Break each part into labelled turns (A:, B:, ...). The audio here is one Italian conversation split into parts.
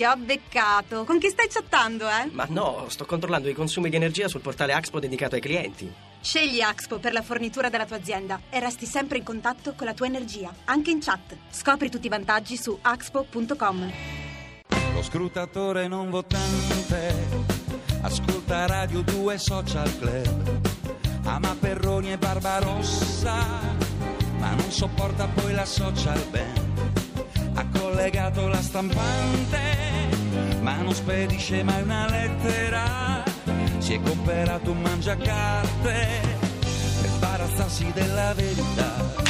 A: Ti ho beccato. Con chi stai chattando, eh?
B: Ma no, sto controllando i consumi di energia sul portale Axpo dedicato ai clienti.
A: Scegli Axpo per la fornitura della tua azienda e resti sempre in contatto con la tua energia, anche in chat. Scopri tutti i vantaggi su axpo.com.
C: Lo scrutatore non votante ascolta Radio 2 Social Club. Ama Perroni e Barbarossa, ma non sopporta poi la social band. Ha collegato la stampante, ma non spedisce mai una lettera. Si è comperato un mangiacarte per sbarazzarsi della verità.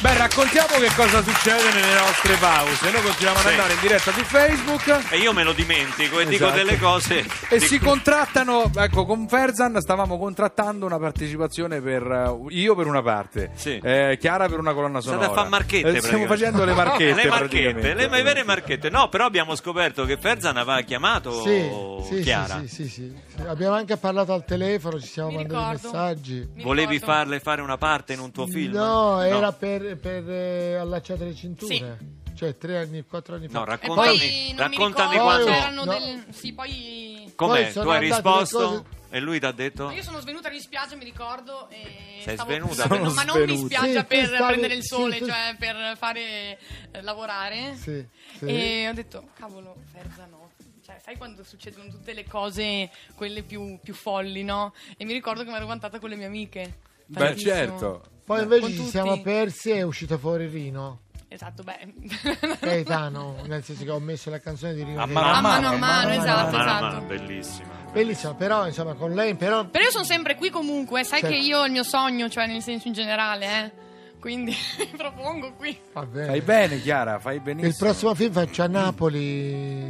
D: Beh, raccontiamo che cosa succede nelle nostre pause. Noi continuiamo ad
E: Sì.
D: andare in diretta su Facebook.
E: E io me lo dimentico e dico
D: Esatto.
E: delle cose.
D: E
E: di
D: si contrattano, ecco, con Ferzan stavamo contrattando una partecipazione per eh, io per una parte,
E: Sì.
D: eh, Chiara per una colonna
E: State
D: sonora.
E: a fare marchette
D: Eh, stiamo facendo le marchette,
E: le marchette, le vere marchette. No, però abbiamo scoperto che Ferzan aveva chiamato
F: Sì, sì,
E: Chiara.
F: sì, sì, sì, sì. Sì, Abbiamo anche parlato al telefono, ci siamo
G: Mi
F: mandati
G: ricordo.
F: messaggi.
G: Mi
E: Volevi
G: ricordo.
E: farle fare una parte in un tuo film?
F: No, era per, per eh, allacciate le cinture.
G: Sì.
F: Cioè, tre anni, quattro anni fa.
E: No,
G: E
E: raccontami,
G: poi non
E: raccontami
G: ricordo,
E: quando.
F: Poi-
G: c'erano
F: No.
G: del... Sì, poi...
E: Com'è?
F: Poi sono
E: Tu hai
F: andate le
E: risposto?
F: cose-
E: E lui ti ha detto?
G: Io sono svenuta in spiaggia, mi ricordo, e
E: Sei
G: stavo-
E: svenuta?
G: No,
D: Sono
G: ma non in
D: svenuta.
G: spiaggia
F: Sì,
G: per
F: tu stavi-
G: prendere il
F: sì,
G: sole,
F: tu-
G: cioè per fare eh, lavorare.
F: Sì, sì.
G: E ho detto, cavolo, Ferza no. Cioè, sai quando succedono tutte le cose, quelle più, più folli, no? E mi ricordo che mi ero vantata con le mie amiche.
D: Beh,
G: Tantissimo.
D: certo.
F: Poi invece
G: con
F: ci
G: tutti.
F: siamo persi e è uscito fuori Rino.
G: Esatto, beh.
F: Gaetano, nel senso che ho messo la canzone di Rino.
D: A mano
G: a mano a
D: mano,
G: mano, esatto,
E: Ma no,
G: esatto.
E: ma bellissima.
F: Bellissimo, però insomma con lei, però...
G: Però io sono sempre qui comunque, sai
F: Certo.
G: che io ho il mio sogno, cioè nel senso in generale, eh. Quindi mi propongo qui.
F: Va bene.
D: Fai bene, Chiara, fai benissimo.
F: Il prossimo film faccio a Napoli.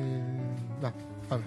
F: No, vabbè.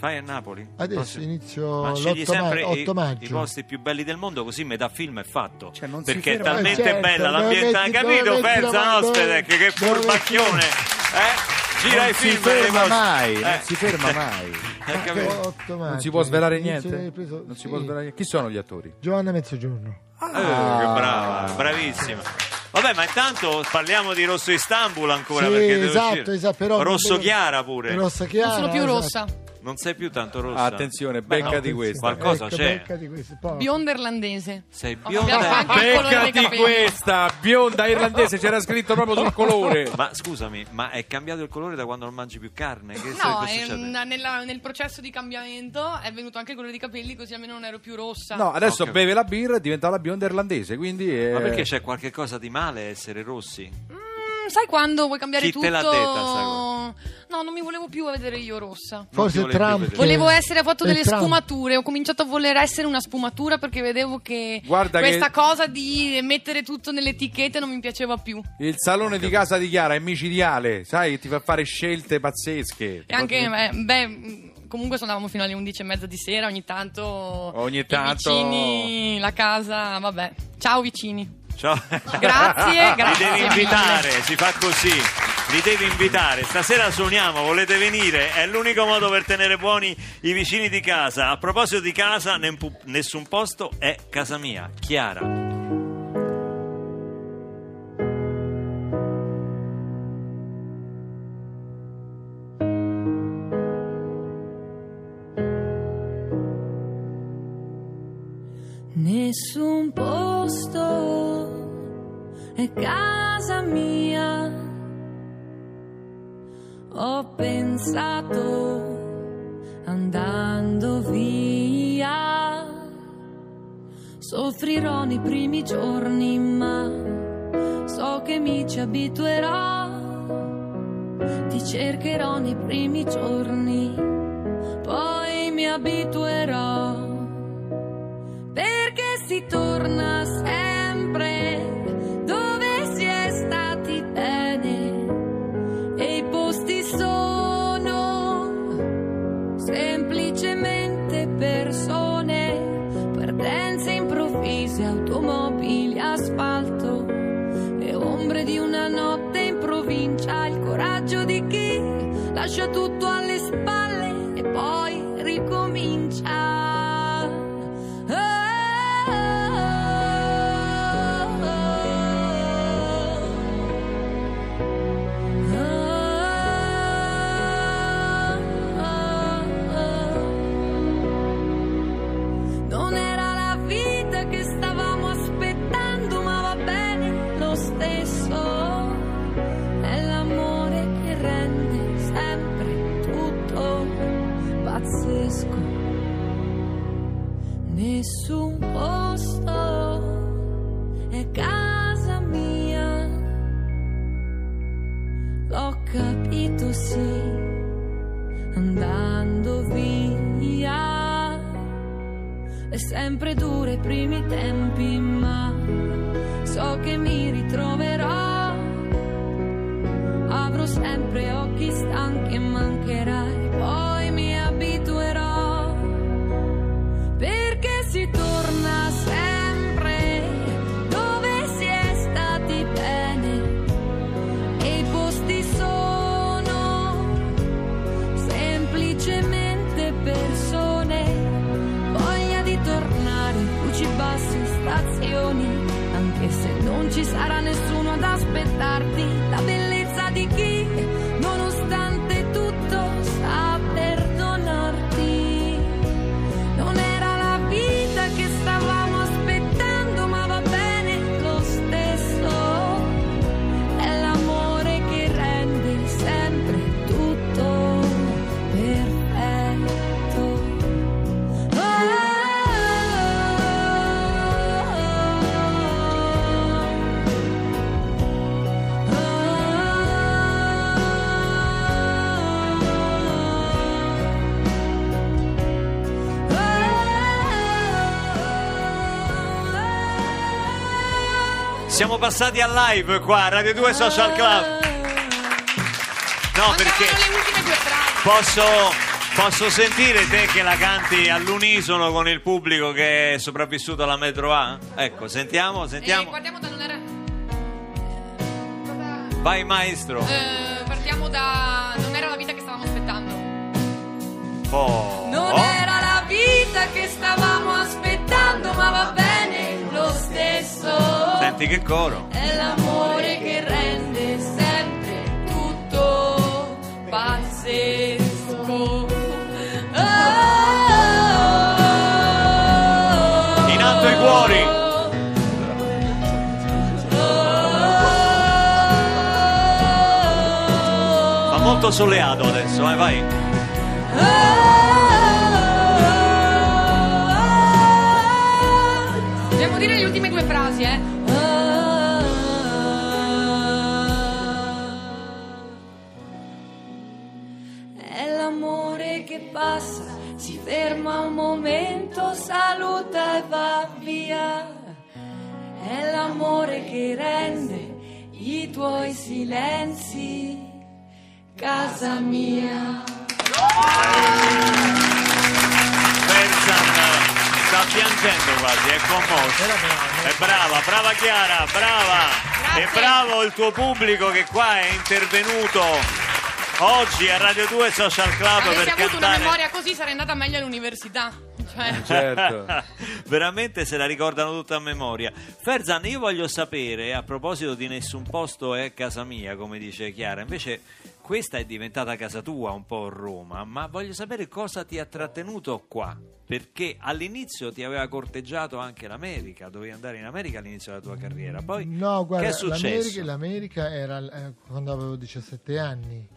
E: Fai a Napoli?
F: Adesso
E: Prossimo.
F: inizio
E: Ma scegli
F: l'8
E: sempre
F: ma-
E: i,
F: 8 maggio.
E: i posti più belli del mondo, così metà film è fatto.
D: Cioè, non si
E: Perché è
D: ferma.
E: talmente
F: Eh, certo,
E: bella l'ambiente. Capito,
F: mano-
E: ospite? Che, che furbacchione! Eh? Gira
D: non
E: i
D: si
E: film e le
D: ferma
E: cose.
D: mai, non
E: Eh.
D: si ferma mai.
E: Hai capito?
F: 8 maggio.
D: Non si può svelare niente?
F: riprese-
D: Non si
F: sì.
D: può svelare niente. Chi sono gli attori?
F: Giovanna Mezzogiorno.
E: Eh, che brava, bravissima. Vabbè, ma intanto parliamo di Rosso Istanbul ancora
F: Sì,
E: perché deve
F: esatto,
E: uscire.
F: esatto, però-
E: Rosso Chiara pure.
F: Rossa chiara.
G: Non sono più
F: esatto.
E: Non sei più tanto rossa.
D: Attenzione, beccati
E: no,
D: questa.
E: Qualcosa
F: Ecco,
E: c'è.
F: beccati questi, poi-
G: Bionda irlandese.
E: Sei bionda.
G: dei
D: Beccati questa, bionda irlandese, c'era scritto proprio sul colore.
E: Ma scusami, ma è cambiato il colore da quando non mangi più carne? Che
G: No, è nella- nel processo di cambiamento è venuto anche il colore dei capelli, così almeno non ero più rossa.
D: No, adesso
E: Ok.
D: beve la birra e diventa la bionda irlandese, quindi... È...
E: Ma perché c'è qualche cosa di male essere rossi?
G: Mm, sai quando vuoi cambiare
E: Chi
G: tutto?
E: te l'ha detta, sta cosa?
G: No, non mi volevo più vedere io rossa.
F: Forse
E: volevi più
F: Trump.
E: vedere.
G: Volevo essere, ho fatto delle
F: Trump.
G: sfumature, ho cominciato a voler essere una sfumatura perché vedevo che
D: Guarda
G: questa
D: che-
G: cosa di mettere tutto nelle etichette non mi piaceva più.
D: Il salone di casa di Chiara è micidiale, sai, ti fa fare scelte pazzesche.
G: E anche, eh, beh, comunque suonavamo fino alle 11 e mezza di sera, ogni tanto...
D: Ogni
G: i
D: tanto-
G: vicini, la casa, vabbè. Ciao vicini.
E: Ciao.
G: Grazie, grazie
E: Li devi invitare, si fa così. Li devi invitare. Stasera suoniamo, volete venire? È l'unico modo per tenere buoni i vicini di casa. A proposito di casa, nessun posto è casa mia. Chiara.
H: Nessun posto è casa mia. Ho pensato andando via. Soffrirò nei primi giorni, ma so che mi ci abituerò. Ti cercherò nei primi giorni, poi mi abituerò perché si torna
E: Siamo passati al live qua, Radio 2 Social Club. No, perché posso, posso sentire te che la canti all'unisono con il pubblico che è sopravvissuto alla metro A? Ecco, sentiamo,
G: Eh,
E: sentiamo.
G: guardiamo da non era. eh,
E: Vai maestro.
G: Eh, partiamo da. Non era la vita che stavamo aspettando.
E: Oh.
H: Non era la vita che stavamo aspettando, ma va bene stesso.
E: Senti che coro.
H: È l'amore che rende sempre tutto pazzesco.
E: In alto i cuori. Fa molto soleato adesso, eh, vai.
G: Dobbiamo dire le ultime due frasi, eh.
H: È l'amore che passa, si ferma un momento, saluta e va via. È l'amore che rende i tuoi silenzi casa mia.
E: Ferzan sta piangendo quasi, è commosso. È brava, brava Chiara, brava.
G: Grazie.
E: E bravo il tuo pubblico che qua è intervenuto oggi a Radio 2 Social Club
G: Avessi
E: per
G: avuto una
E: cantare.
G: memoria così sarei andata meglio all'università. Cioè,
D: Certo.
E: Veramente se la ricordano tutta a memoria. Ferzan, io voglio sapere, a proposito di nessun posto è casa mia, come dice Chiara, invece questa è diventata casa tua un po' Roma, ma voglio sapere cosa ti ha trattenuto qua, perché all'inizio ti aveva corteggiato anche l'America, dovevi andare in America all'inizio della tua carriera, poi
F: No, guarda,
E: che è successo?
F: l'America, l'America era eh, quando avevo 17 anni,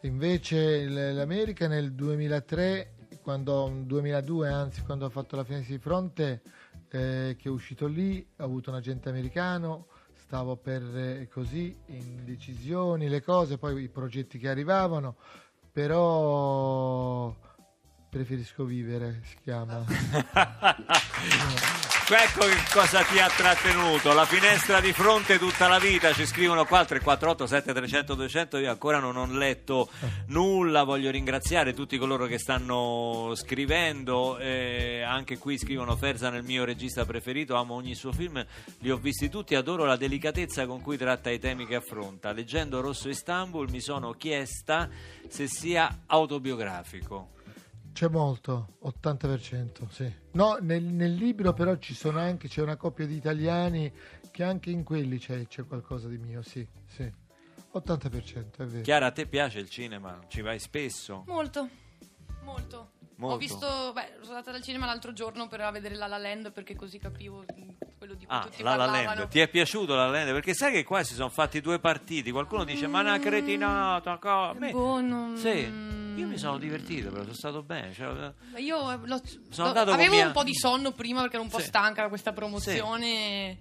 F: invece l'America nel 2003, quando, 2002 anzi, quando ho fatto la Finestra di Fronte, eh, che è uscito lì, ho avuto un agente americano, stavo per eh, così, indecisioni, le cose, poi i progetti che arrivavano, però preferisco vivere, si chiama.
E: Ecco che cosa ti ha trattenuto, la finestra di fronte tutta la vita, ci scrivono qua al 348 7300 200, io ancora non ho letto nulla, voglio ringraziare tutti coloro che stanno scrivendo, eh, anche qui scrivono Ferza nel mio regista preferito, amo ogni suo film, li ho visti tutti, adoro la delicatezza con cui tratta i temi che affronta, leggendo Rosso Istanbul mi sono chiesta se sia autobiografico.
F: C'è molto, 80%, sì. No, nel, nel libro però ci sono anche, c'è una coppia di italiani che anche in quelli c'è, c'è qualcosa di mio, sì, sì. 80%, è vero.
E: Chiara, a te piace il cinema? Ci vai spesso?
G: molto, molto.
E: Molto.
G: Ho visto, beh, sono andata al cinema l'altro giorno per vedere La La Land perché così capivo mm, quello di cui
E: Ah,
G: tutti
E: La La
G: parlavano.
E: Land, ti è piaciuto La La Land? Perché sai che qua si sono fatti due partiti, qualcuno dice ma una cretinata, co-".
G: Boh, non-
E: Sì, Io mi sono divertito, però sono stato bene. cioè,
G: Ma Io eh, l'ho-
E: Sono con
G: avevo
E: mia-
G: un po' di sonno prima perché ero un po'
E: Sì.
G: stanca da questa promozione.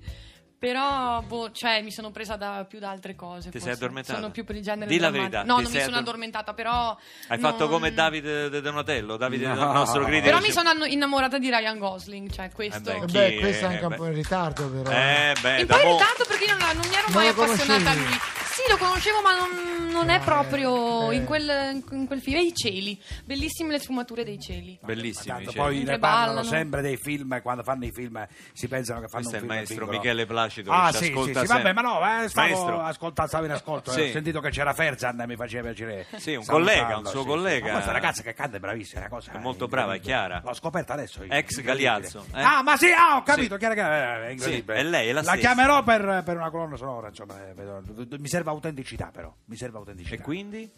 G: Però, boh, cioè, mi sono presa da, più da altre cose.
E: Ti
G: forse.
E: sei addormentata?
G: Sono più per il genere
E: Di la verità,
G: No, non mi sono
E: addor-
G: addormentata, però.
E: Hai fatto
G: non-
E: come Davide De Donatello, Davide
D: No.
E: il nostro critico.
G: Però mi sono innamorata di Ryan Gosling, cioè questo.
E: Eh beh,
F: Eh beh,
E: è?
F: questo è anche
E: Eh,
F: un po' in ritardo, però.
E: Eh, beh,
G: un po' in ritardo perché io non, non mi ero
F: Non
G: mai
F: lo
G: appassionata a lui. Sì, lo conoscevo, ma non, non è proprio
F: eh,
G: in,
F: eh.
G: quel, in quel film. E i cieli, bellissime le sfumature dei cieli.
E: Bellissimi.
D: Tanto
E: cioè.
D: poi
G: Mentre
D: ne parlano
G: ballano.
D: sempre dei film, quando fanno i film si pensano che fanno
E: Questo è
D: un
E: il
D: film
E: maestro
D: piccolo.
E: Michele Placido.
D: Ah
E: che ci
D: sì, sì,
E: ascolta
D: sì, vabbè, ma no, eh, stavo,
E: Maestro.
D: ascolta, stavo in ascolto,
E: Sì.
D: ho sentito che c'era Ferzan e mi faceva piacere.
E: Sì, un
D: salutarlo,
E: collega, un suo
D: sì,
E: collega.
D: sì. Ma questa ragazza che canta è bravissima, è una cosa
E: È molto brava, è
D: incredibile.
E: Chiara.
D: L'ho scoperta adesso. io,
E: Ex
D: incredibile.
E: Galeazzo, eh?
D: Ah, ma sì, ah, ho capito. Chiara è incredibile.
E: Sì, è lei, è la stessa.
D: chiamerò per, per una colonna sonora, insomma, eh, vedo- mi serve autenticità però, mi serve autenticità.
E: E quindi?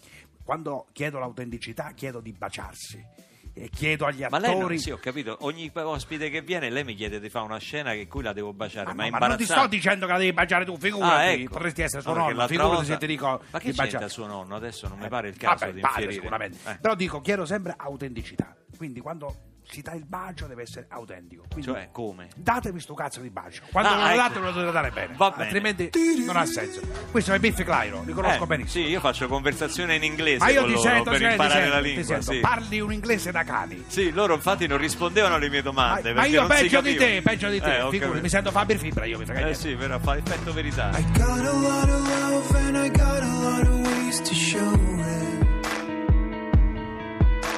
D: Quando chiedo l'autenticità, chiedo di baciarsi. E chiedo agli
E: Ma lei
D: attori
E: sì, ho capito. Ogni ospite che viene, lei mi chiede di fare una scena che cui la devo baciare.
D: Ah,
E: ma
D: no, ma non ti sto dicendo che la devi baciare tu, figurati,
E: Ah, ecco.
D: potresti essere suo
E: No, perché
D: nonno, figurati
E: volta-
D: se ti dico
E: Ma
D: di
E: che c'entra
D: baciare.
E: suo nonno? Adesso non mi pare il caso
D: Vabbè,
E: di
D: padre,
E: infierire.
D: sicuramente.
E: Eh.
D: Però dico, chiedo sempre autenticità. Quindi quando si dà il bacio deve essere autentico. Quindi
E: Cioè, come?
D: datemi sto cazzo di bacio. Quando
E: Ah,
D: me lo
E: ecco.
D: date me lo dovete dare bene.
E: Va bene.
D: Altrimenti non ha senso. Questo è Biffy Clyro, li conosco
E: Eh,
D: benissimo.
E: Sì, io faccio conversazione in inglese
D: Ma io
E: con
D: ti
E: loro
D: sento,
E: per
D: sento,
E: imparare
D: ti
E: la
D: sento, ti
E: lingua.
D: sento.
E: Sì.
D: Parli un inglese da cani.
E: Sì, loro infatti non rispondevano alle mie
D: Ma,
E: domande.
D: ma
E: perché
D: io
E: non si
D: peggio di te, peggio di te.
E: Eh, ho
D: Figurati, mi sento Fabio Fibra, io mi frega
E: Eh sì, vero, fa effetto verità.
I: I got a lot of love and I got a lot of ways to show it.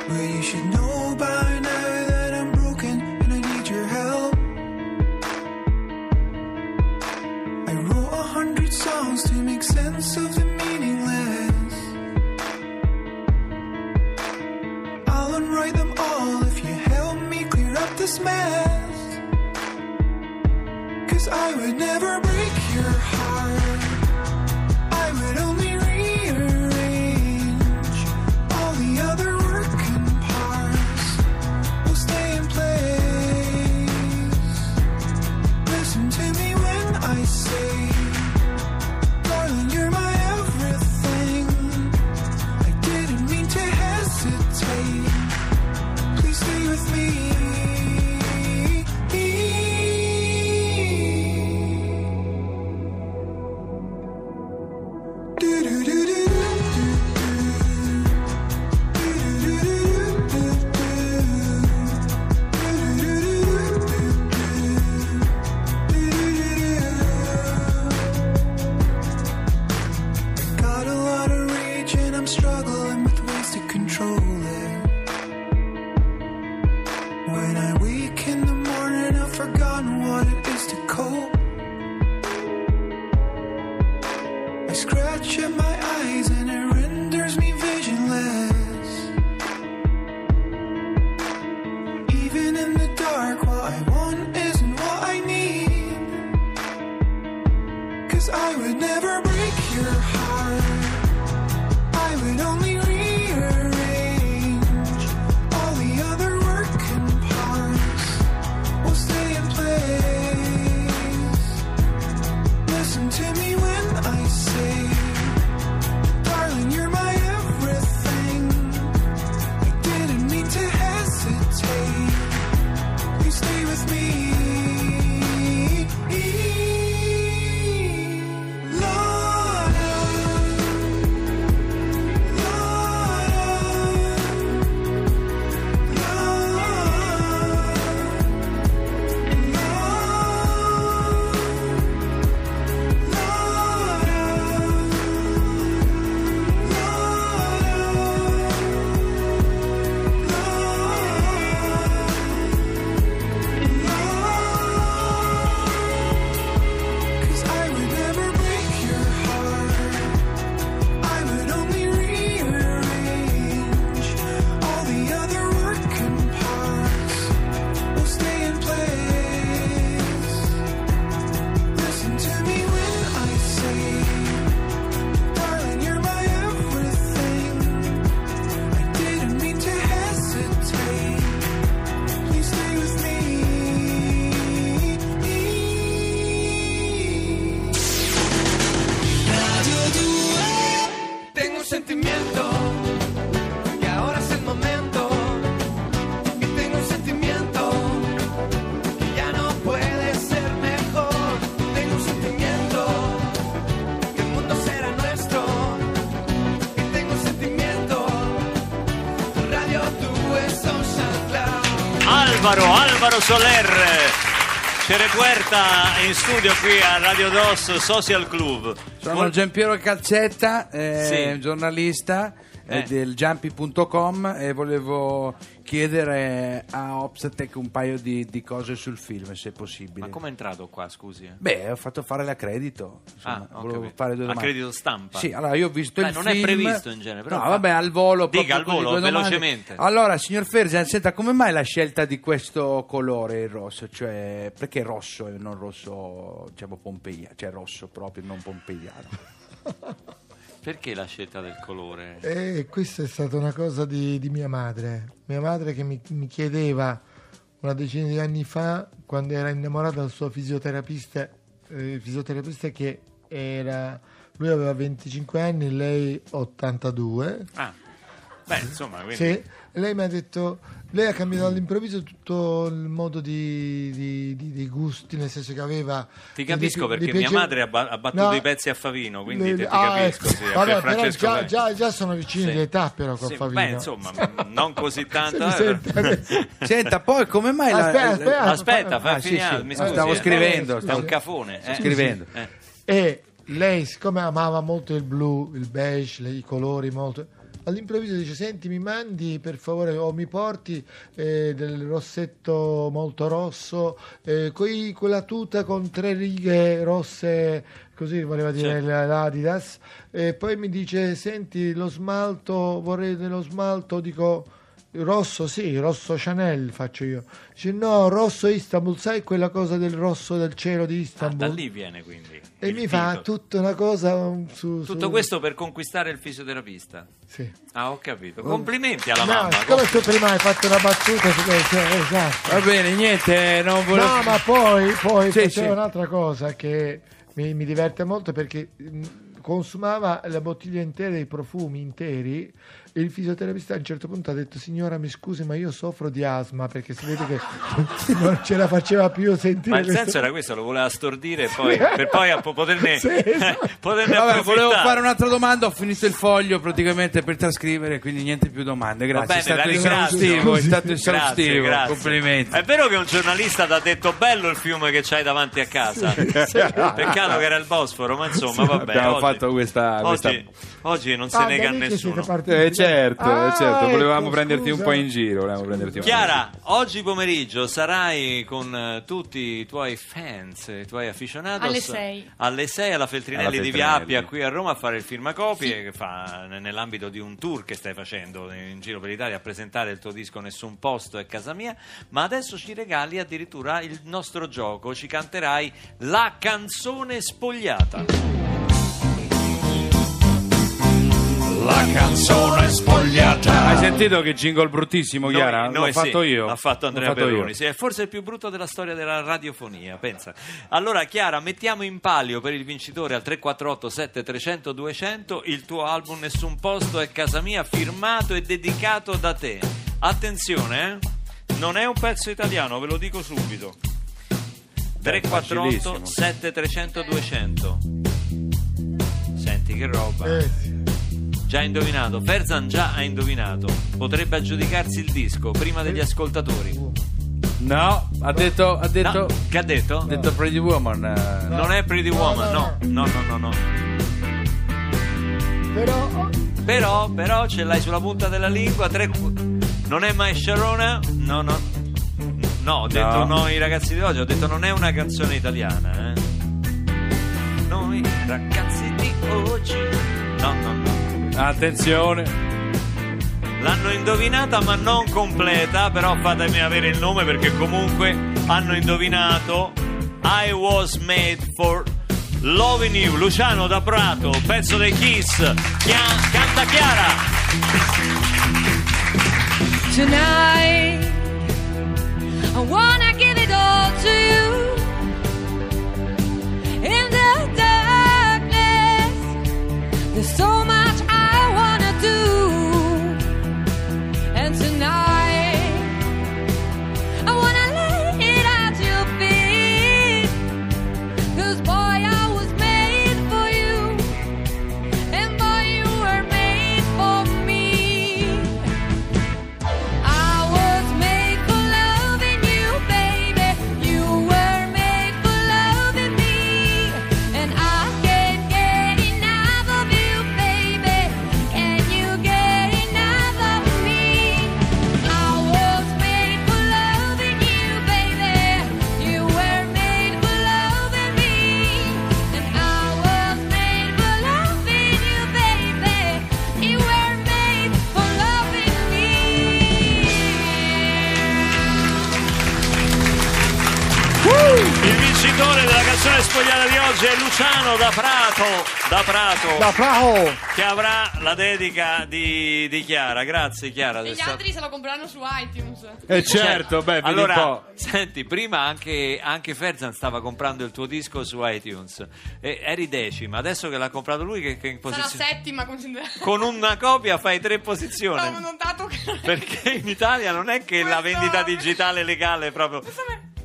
I: But you should know by this mess. Cause I would never break
E: play. Repuerta in studio qui a Radio Dos Social Club.
D: Sono Giampiero Calzetta, eh,
E: Sì.
D: giornalista eh,
E: Eh.
D: del Jumpy.com e volevo chiedere a Obstatec un paio di, di cose sul film, se è possibile.
E: Ma come è entrato qua, scusi?
D: Beh, ho fatto fare l'accredito. Insomma,
E: Ah,
D: volevo fare due domande.
E: Accredito stampa?
D: Sì, allora io ho visto
E: Dai,
D: il
E: non è
D: film.
E: previsto in genere, però
D: No,
E: fa-
D: vabbè, al volo.
E: Dica, al volo, velocemente.
D: Allora, signor Ferzen, senta, come mai la scelta di questo colore, il rosso? Cioè, perché rosso e non rosso, diciamo, pompeiano? Cioè, rosso proprio, non pompeiano.
E: Perché la scelta del colore?
F: E questa è stata una cosa di, di mia madre. Mia madre che mi, mi chiedeva una decina di anni fa, quando era innamorata del suo fisioterapista, eh, fisioterapista che era... Lui aveva 25 anni, lei 82.
E: Ah, beh, insomma, quindi...
F: Sì, lei mi ha detto, lei ha cambiato all'improvviso tutto il modo di, di- di- dei gusti, nel senso che aveva...
E: Ti capisco
F: di- di
E: perché mia
F: piacere-
E: madre ha, ba- ha battuto
F: No,
E: i pezzi a Favino, quindi
F: le-
E: te- ti
F: ah,
E: capisco.
F: ecco.
E: Sì,
F: Vabbè,
E: per
F: però
E: Francesco
F: già, già- già sono vicini
E: Sì.
F: di età però con
E: Sì,
F: Favino.
E: beh, insomma, non così tanto. Eh,
D: Senta, poi come mai la...
F: Aspetta, aspetta.
E: Aspetta, fai
D: Ah, sì,
E: finire,
D: sì.
E: mi scusi,
D: stavo
E: eh.
D: scrivendo,
E: È un cafone. eh.
D: scrivendo.
E: Eh.
F: E lei, siccome amava molto il blu, il beige, le- i colori molto, all'improvviso dice: Senti, mi mandi per favore, o mi porti eh, del rossetto molto rosso, eh, coi- quella tuta con tre righe rosse, così voleva dire
E: Certo.
F: la- l'Adidas. E poi mi dice: Senti, lo smalto, vorrei dello smalto, dico. Rosso, sì, rosso Chanel faccio io. Dice no, rosso Istanbul, sai quella cosa del rosso del cielo di
E: Ah,
F: Istanbul?
E: da lì viene quindi.
F: E mi fa
E: titolo.
F: tutta una cosa um, su,
E: Tutto
F: su-
E: questo per conquistare il fisioterapista.
F: Sì.
E: Ah, ho capito. Complimenti alla
F: No,
E: mamma.
F: siccome tu prima hai fatto una battuta, eh, cioè, esatto.
D: Va bene, niente, non volevo...
F: No, ma poi, poi
D: Sì,
F: faceva
D: sì.
F: un'altra cosa che mi, mi diverte molto perché mh, consumava la bottiglia intera dei profumi interi e il fisioterapista a un certo punto ha detto signora mi scusi ma io soffro di asma perché si vede che non ce la faceva più sentire
E: Ma il
F: questo-
E: senso era questo, lo voleva stordire poi, per poi a- poterne,
F: Sì, esatto.
E: poterne
D: Vabbè, volevo fare un'altra domanda, ho finito il foglio praticamente per trascrivere, quindi niente più domande. Grazie,
E: bene,
D: è stato esaustivo, è stato esaustivo. Complimenti.
E: È vero che un giornalista ti ha detto bello il fiume che c'hai davanti a casa. Peccato che era il Bosforo, ma insomma, vabbè.
J: Abbiamo
E: oggi,
J: fatto questa- questa-
E: Oggi, oggi non se
F: Ah,
E: nega a nessuno.
J: Eh, certo,
F: Ah,
J: eh, certo, volevamo
F: ecco,
J: prenderti un
F: scusa.
J: po' in giro. Volevamo prenderti un
E: Chiara, oggi pomeriggio sarai con eh, tutti i tuoi fans, i tuoi afficionados
G: Alle sei.
E: alle 6 alla Feltrinelli,
J: Alla
E: di
J: Feltrinelli.
E: Viappia qui a Roma a fare il firmacopie che fa nell'ambito di un tour che stai facendo in giro per l'Italia a presentare il tuo disco Nessun Posto è casa mia, ma adesso ci regali addirittura il nostro gioco, ci canterai la canzone spogliata.
C: La canzone spogliata.
J: Hai sentito che jingle bruttissimo, Chiara?
E: noi
J: L'ho fatto
E: sì,
J: io.
E: L'ha fatto Andrea
J: L'ho fatto io.
E: Perroni. Sì, è forse il più brutto della storia della radiofonia, pensa. Allora, Chiara, mettiamo in palio per il vincitore al 348 7300 200 il tuo album Nessun Posto è casa mia, firmato e dedicato da te. Attenzione, eh? Non è un pezzo italiano, ve lo dico subito. 348
J: facilissimo.
E: 7300 200 Senti che roba.
F: Eh, sì.
E: Già indovinato, Ferzan già ha indovinato. Potrebbe aggiudicarsi il disco prima degli ascoltatori.
D: No, ha detto, ha detto,
E: No, che ha detto?
D: ha detto Pretty Woman. eh.
E: Non è Pretty Woman, no, no, no, no, no.
F: però
E: Però, però ce l'hai sulla punta della lingua. Tre... Non è mai Sharona? No, no. No, ho detto no. i ragazzi di oggi, ho detto non è una canzone italiana, eh. Noi ragazzi di oggi. No, no, no.
J: Attenzione.
E: L'hanno indovinata ma non completa, però fatemi avere il nome perché comunque hanno indovinato I was made for loving you. Luciano da Prato, pezzo dei Kiss, Chia- canta Chiara.
H: Tonight, I wanna give it all to you. In the darkness, there's so much
E: spogliata di oggi è Luciano da Prato, da Prato,
F: Da Prato!
E: che avrà la dedica di, di Chiara. Grazie Chiara.
G: E
E: sei
G: gli
E: stata-
G: altri se lo comprano su iTunes.
J: Eh certo, beh, vedi
E: allora,
J: un po'.
E: senti, prima anche, anche Ferzan stava comprando il tuo disco su iTunes. E eri decima, adesso che l'ha comprato lui, che, che in
G: Sarà
E: posizione?
G: settima considerata.
E: Con una copia fai tre posizioni.
G: Avevo notato che
E: Perché in Italia non è che la
G: Questo-
E: vendita digitale legale è proprio.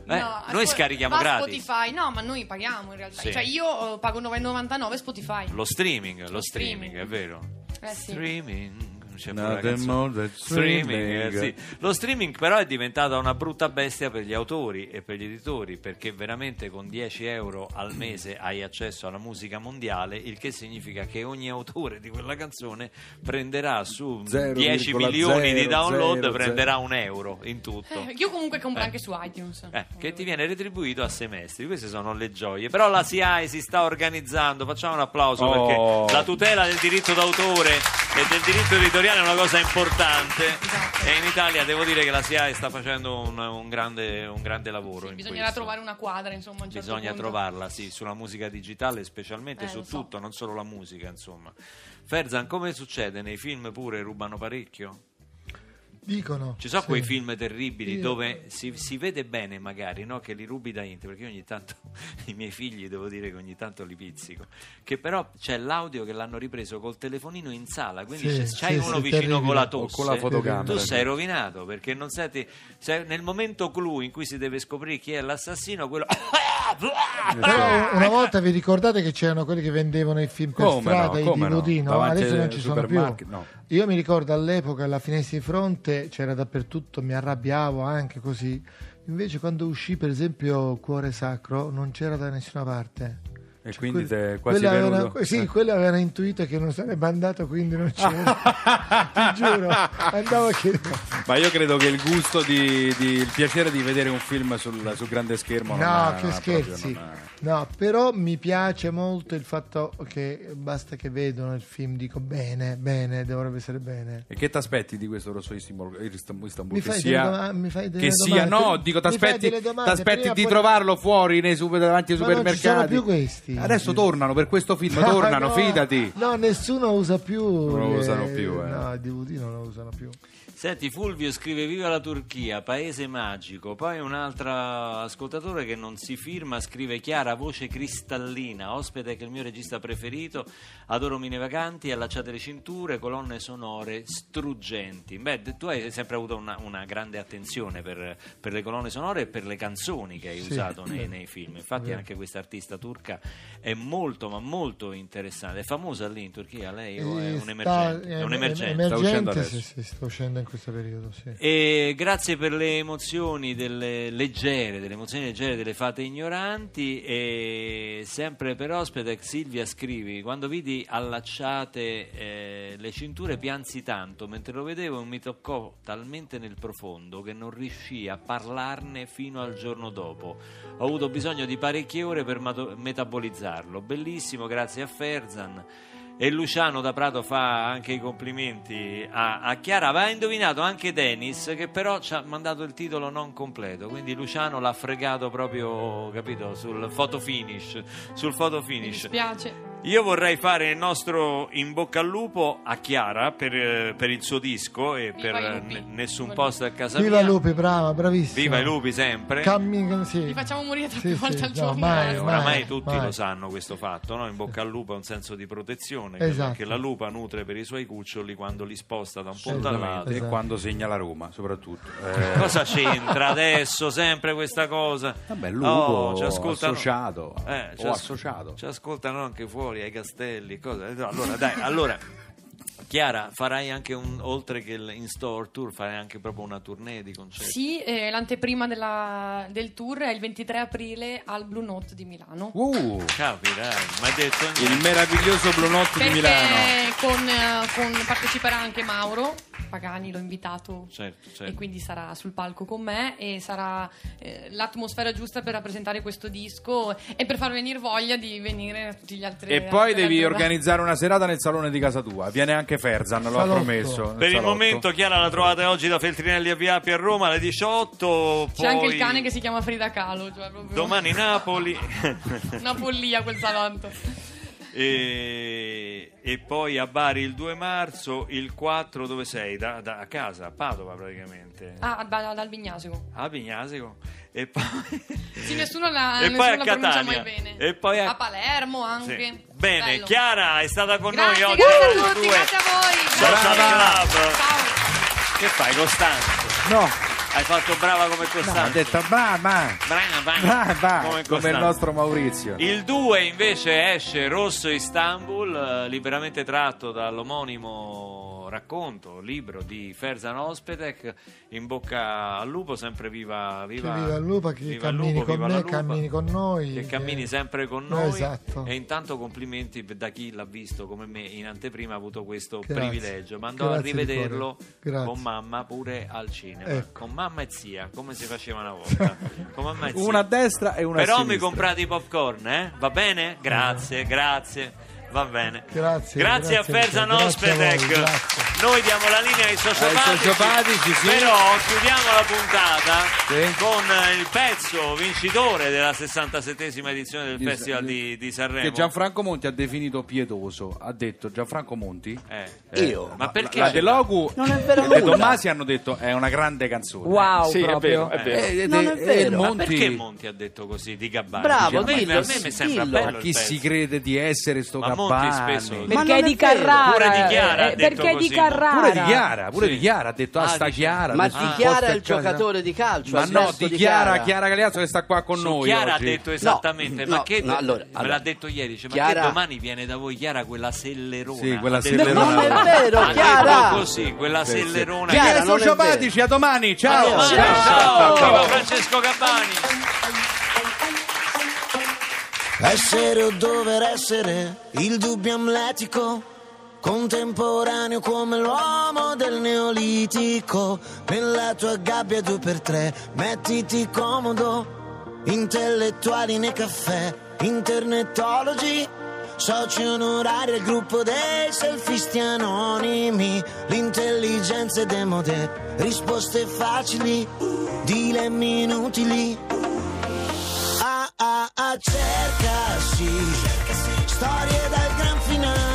E: Eh,
G: No,
E: noi scarichiamo gratis.
G: Spotify, no, ma noi paghiamo in realtà.
E: Sì.
G: Cioè, io eh, pago 9,99 Spotify.
E: Lo streaming, lo streaming,
G: streaming.
E: è vero.
G: Eh sì.
E: Streaming. C'è
D: Nothing
E: canzone. Streaming, eh,
D: streaming.
E: sì. Lo streaming però è diventata una brutta bestia per gli autori e per gli editori perché veramente con 10 euro al mese hai accesso alla musica mondiale, il che significa che ogni autore di quella canzone prenderà su 10 milioni di download, prenderà un euro in tutto.
G: Eh, io comunque compro
E: Eh.
G: anche su iTunes.
E: Eh, che ti viene retribuito a semestri, queste sono le gioie. Però la SIAE si sta organizzando, facciamo un applauso
J: Oh.
E: perché la tutela del diritto d'autore e del diritto editoriale è una cosa importante
G: Esatto.
E: e in Italia devo dire che la SIAE sta facendo un, un grande, un grande lavoro. in
G: Bisognerà
E: questo.
G: trovare una quadra, insomma. un certo
E: Bisogna
G: punto.
E: trovarla, sì, sulla musica digitale, specialmente
G: Eh,
E: su
G: lo so.
E: tutto, non solo la musica, insomma. Ferzan, come succede? Nei film pure rubano parecchio?
F: Dicono.
E: Ci sono
F: sì.
E: quei film terribili
F: Io-
E: dove si, si vede bene magari no? che li rubi da internet, perché io ogni tanto i miei figli devo dire che ogni tanto li pizzico, che però c'è l'audio che l'hanno ripreso col telefonino in sala, quindi
F: Sì, sì,
E: c'hai
F: sì,
E: uno vicino
F: terribile.
E: con la
F: O
E: tosse,
J: con la fotocamera.
E: tu sei rovinato perché non senti, nel momento clou in cui si deve scoprire chi è l'assassino, quello...
F: Però una volta vi ricordate che c'erano quelli che vendevano i film per
J: Come
F: strada,
J: no,
F: i? DVD, no? Adesso non ci sono più.
J: no.
F: Io mi ricordo all'epoca alla finestra di fronte c'era dappertutto, mi arrabbiavo anche così. Invece quando uscì per esempio Cuore Sacro non c'era da nessuna parte.
J: E quindi
F: Que-
J: è quasi
F: quella
J: venuto...
F: avevano- sì,
J: Eh.
F: quello avevano intuito che non sarebbe andato, quindi non c'era. Ti giuro, andavo a chiedere.
J: Ma io credo che il gusto di, di- il piacere di vedere un film sul, sul grande schermo
F: No,
J: ha-
F: che scherzi.
J: proprio-
F: No, però mi piace molto il fatto che basta che vedono il film, dico bene, bene, dovrebbe essere bene.
J: E che ti aspetti di questo Rosso Istanbul? Istanbul
F: Mi
J: che
F: fai
J: sia,
F: doma- mi fai delle
J: che sia
F: domande?
J: no, dico ti aspetti, di
F: poi-
J: trovarlo fuori nei super, davanti ai
F: Ma non ci sono
J: supermercati.
F: più questi.
J: Adesso tornano per questo film, tornano,
F: No,
J: fidati.
F: No, nessuno usa più.
J: Non lo
F: eh,
J: usano più, eh.
F: No, i DVD non lo usano più.
E: Senti, Fulvio scrive Viva la Turchia, paese magico. Poi un altro ascoltatore che non si firma scrive Chiara, voce cristallina, ospite che è il mio regista preferito. Adoro Mine Vacanti, allacciate le cinture, colonne sonore struggenti. Beh, tu hai sempre avuto una, una grande attenzione per, per le colonne sonore e per le canzoni che hai
F: Sì.
E: usato nei, nei film. Infatti, anche questa artista turca è molto, ma molto interessante. È famosa lì in Turchia? Lei o è
F: Eh,
E: un
F: sta-
E: emergente?
F: è-
E: un emergente.
J: Sta uscendo adesso.
F: sì, sì, sta uscendo in questo periodo, sì.
E: E grazie per le emozioni delle leggere, delle emozioni leggere delle fate ignoranti e sempre per ospite Silvia scrivi quando vidi allacciate eh, le cinture piansi tanto mentre lo vedevo mi toccò talmente nel profondo che non riuscii a parlarne fino al giorno dopo ho avuto bisogno di parecchie ore per mato- metabolizzarlo bellissimo grazie a Ferzan e Luciano da Prato fa anche i complimenti a, a Chiara. Aveva indovinato anche Dennis, che però ci ha mandato il titolo non completo. Quindi Luciano l'ha fregato proprio, capito, sul photo finish. Sul photo
G: Mi
E: finish.
G: dispiace.
E: Io vorrei fare il nostro in bocca al lupo a Chiara per, per il suo disco e
G: Viva
E: per
G: i
E: ne- nessun
G: Viva i
E: posto a casa
F: Viva
E: mia.
F: Lupi, brava, bravissima.
E: Viva i lupi sempre.
F: Coming, sì.
G: Li facciamo morire troppe
F: Sì,
G: volte
F: sì,
G: al
F: no,
G: giorno.
F: mai,
G: eh.
E: Oramai
F: mai,
E: tutti
F: mai.
E: lo sanno questo fatto, no? in bocca al lupo è un senso di protezione che-
F: Esatto.
E: che la lupa nutre per i suoi cuccioli quando li sposta da un punto
F: Assolutamente.
E: all'altro.
J: E
F: Esatto.
J: quando segna la Roma, soprattutto. Eh,
E: Cosa c'entra adesso sempre questa cosa?
J: Vabbè, lupo
E: Oh, ci ascoltano-
J: associato,
E: Eh, ci
J: o
E: as-
J: associato.
E: Ci ascoltano anche fuori ai castelli. cosa- Allora, dai, allora. Chiara, farai anche un oltre che il in store tour, farai anche proprio una tournée di concerti.
G: Sì, eh, l'anteprima della- del tour è il 23 aprile al Blue Note di Milano.
J: Uh,
E: Capirai, ma hai detto
J: il
E: niente.
J: meraviglioso Blue Notte di
G: Perché
J: Milano.
G: con, eh, con- parteciperà anche Mauro Pagani l'ho invitato
E: Certo, certo.
G: e quindi sarà sul palco con me e sarà eh, l'atmosfera giusta per rappresentare questo disco e per far venire voglia di venire a tutti gli altri
J: E poi devi
G: altre-
J: organizzare una serata nel salone di casa tua. Viene anche Ferzan, lo ha
F: Salotto.
J: promesso.
E: Per il
J: salotto.
E: momento Chiara la trovate oggi da Feltrinelli a Viapi a Roma alle 18.
G: C'è anche il cane che si chiama Frida Kahlo, cioè proprio
E: Domani Napoli.
G: una follia quel salotto.
E: E, e poi a Bari il 2 marzo, il 4 dove sei? Da, da- a casa, a Padova praticamente.
G: Ah, da- dal Vignasico.
E: A Vignasico. E poi,
G: Sì, nessuno la,
E: e
G: nessuno
E: poi a
G: la pronuncia
E: Catania.
G: mai bene.
E: E poi a,
G: A Palermo
E: Sì.
G: anche.
E: Bene,
G: Bello.
E: Chiara è stata con
G: Grazie,
E: noi oggi.
G: grazie a tutti,
E: 2
G: grazie a voi.
J: Brava.
E: Club.
G: Ciao.
E: Che fai, Costanzo?
D: No,
E: Hai fatto brava come
D: no, ha detto brava,
E: Brava,
D: brava,
E: come
D: come, il nostro Maurizio.
E: Il 2 invece esce Rosso Istanbul, eh, liberamente tratto dall'omonimo racconto, libro di Ferzan Ospetek. In bocca al lupo, sempre viva,
F: Che
E: viva,
F: viva il lupo, che
E: viva il
F: cammini
E: lupo,
F: con
E: viva
F: me,
E: lupa.
F: cammini con noi.
E: Che cammini sempre con
F: No,
E: noi.
F: esatto.
E: E intanto complimenti da chi l'ha visto come me in anteprima ha avuto questo
F: Grazie.
E: privilegio. Ma andò a
F: Grazie di
E: rivederlo con mamma pure al cinema.
F: Ecco.
E: Con mamma e zia, come si faceva una volta. mamma.
D: Una a destra e una a
E: Però
D: sinistra.
E: mi comprate i popcorn, eh? Va bene? Grazie, grazie. Va bene.
F: Grazie,
E: Grazie, a
F: grazie,
E: Ferzan
F: a
E: Ospedec.
F: voi, grazie.
E: Noi diamo la linea ai sociopatici.
J: Sì.
E: Però chiudiamo la puntata
J: Sì.
E: con eh, il pezzo vincitore della 67esima edizione del
J: Di-
E: Festival di, di Sanremo.
J: Che Gianfranco Monti ha definito pietoso. Ha detto Gianfranco Monti.
E: Eh,
K: Io?
E: Ma perché?
J: La De Logu
K: Non è vero
J: e De. Tommasi hanno detto è una grande canzone.
K: Wow,
J: Sì,
K: proprio.
J: è vero, è vero.
E: Eh,
K: Non è vero.
J: il
K: Ma
E: Ma perché
J: Monti
E: Monti ha detto così di Gabbani?
K: Bravo,
E: Dice, a me-
K: dillo,
E: a me mi sembra
K: dillo.
E: bello
J: Ma
E: il
J: chi
E: pezzo.
J: si crede di essere sto
E: Ma Monti
J: Gabbani?
E: spesso-
K: Ma
L: Perché
K: non
L: di
K: è vero.
L: Carrara.
E: Pure di Chiara
L: eh, perché di Carrara.
J: Pure di Chiara, pure
E: Sì.
J: di Chiara ha detto ah,
E: Ah,
J: sta
E: dice-
J: Chiara.
K: Ma di Chiara è il
J: sta-
K: giocatore di calcio.
J: Ma no, di Chiara,
K: Chiara.
J: Galeazzo che sta qua con
E: Su
J: noi
E: Chiara
J: oggi.
E: ha detto esattamente,
K: No,
E: ma che
K: no, allora,
E: me
K: allora.
E: l'ha detto ieri, dice, ma
K: Chiara-
E: che domani viene da voi Chiara quella sellerona.
J: Sì, quella sellerona.
K: Non è vero, Chiara.
E: così, quella sellerona.
K: Chiara,
J: sociopatici, a domani, ciao.
K: Ciao.
E: ciao, Francesco Gabbani.
M: Essere o dover essere, il dubbio amletico, contemporaneo come l'uomo del neolitico. Nella tua gabbia due per tre, mettiti comodo, intellettuali nei caffè, internetologi. Soci onorari al gruppo dei selfisti anonimi, l'intelligenza è demode, risposte facili, dilemmi inutili. Ah ah ah cerca sì. Storie dal gran finale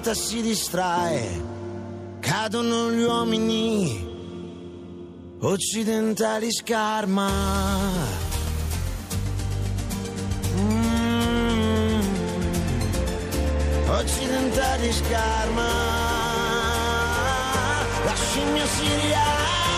M: vita si distrae Cadono gli uomini Occidentali scarma. Mm. Occidentali scarma. Si rialza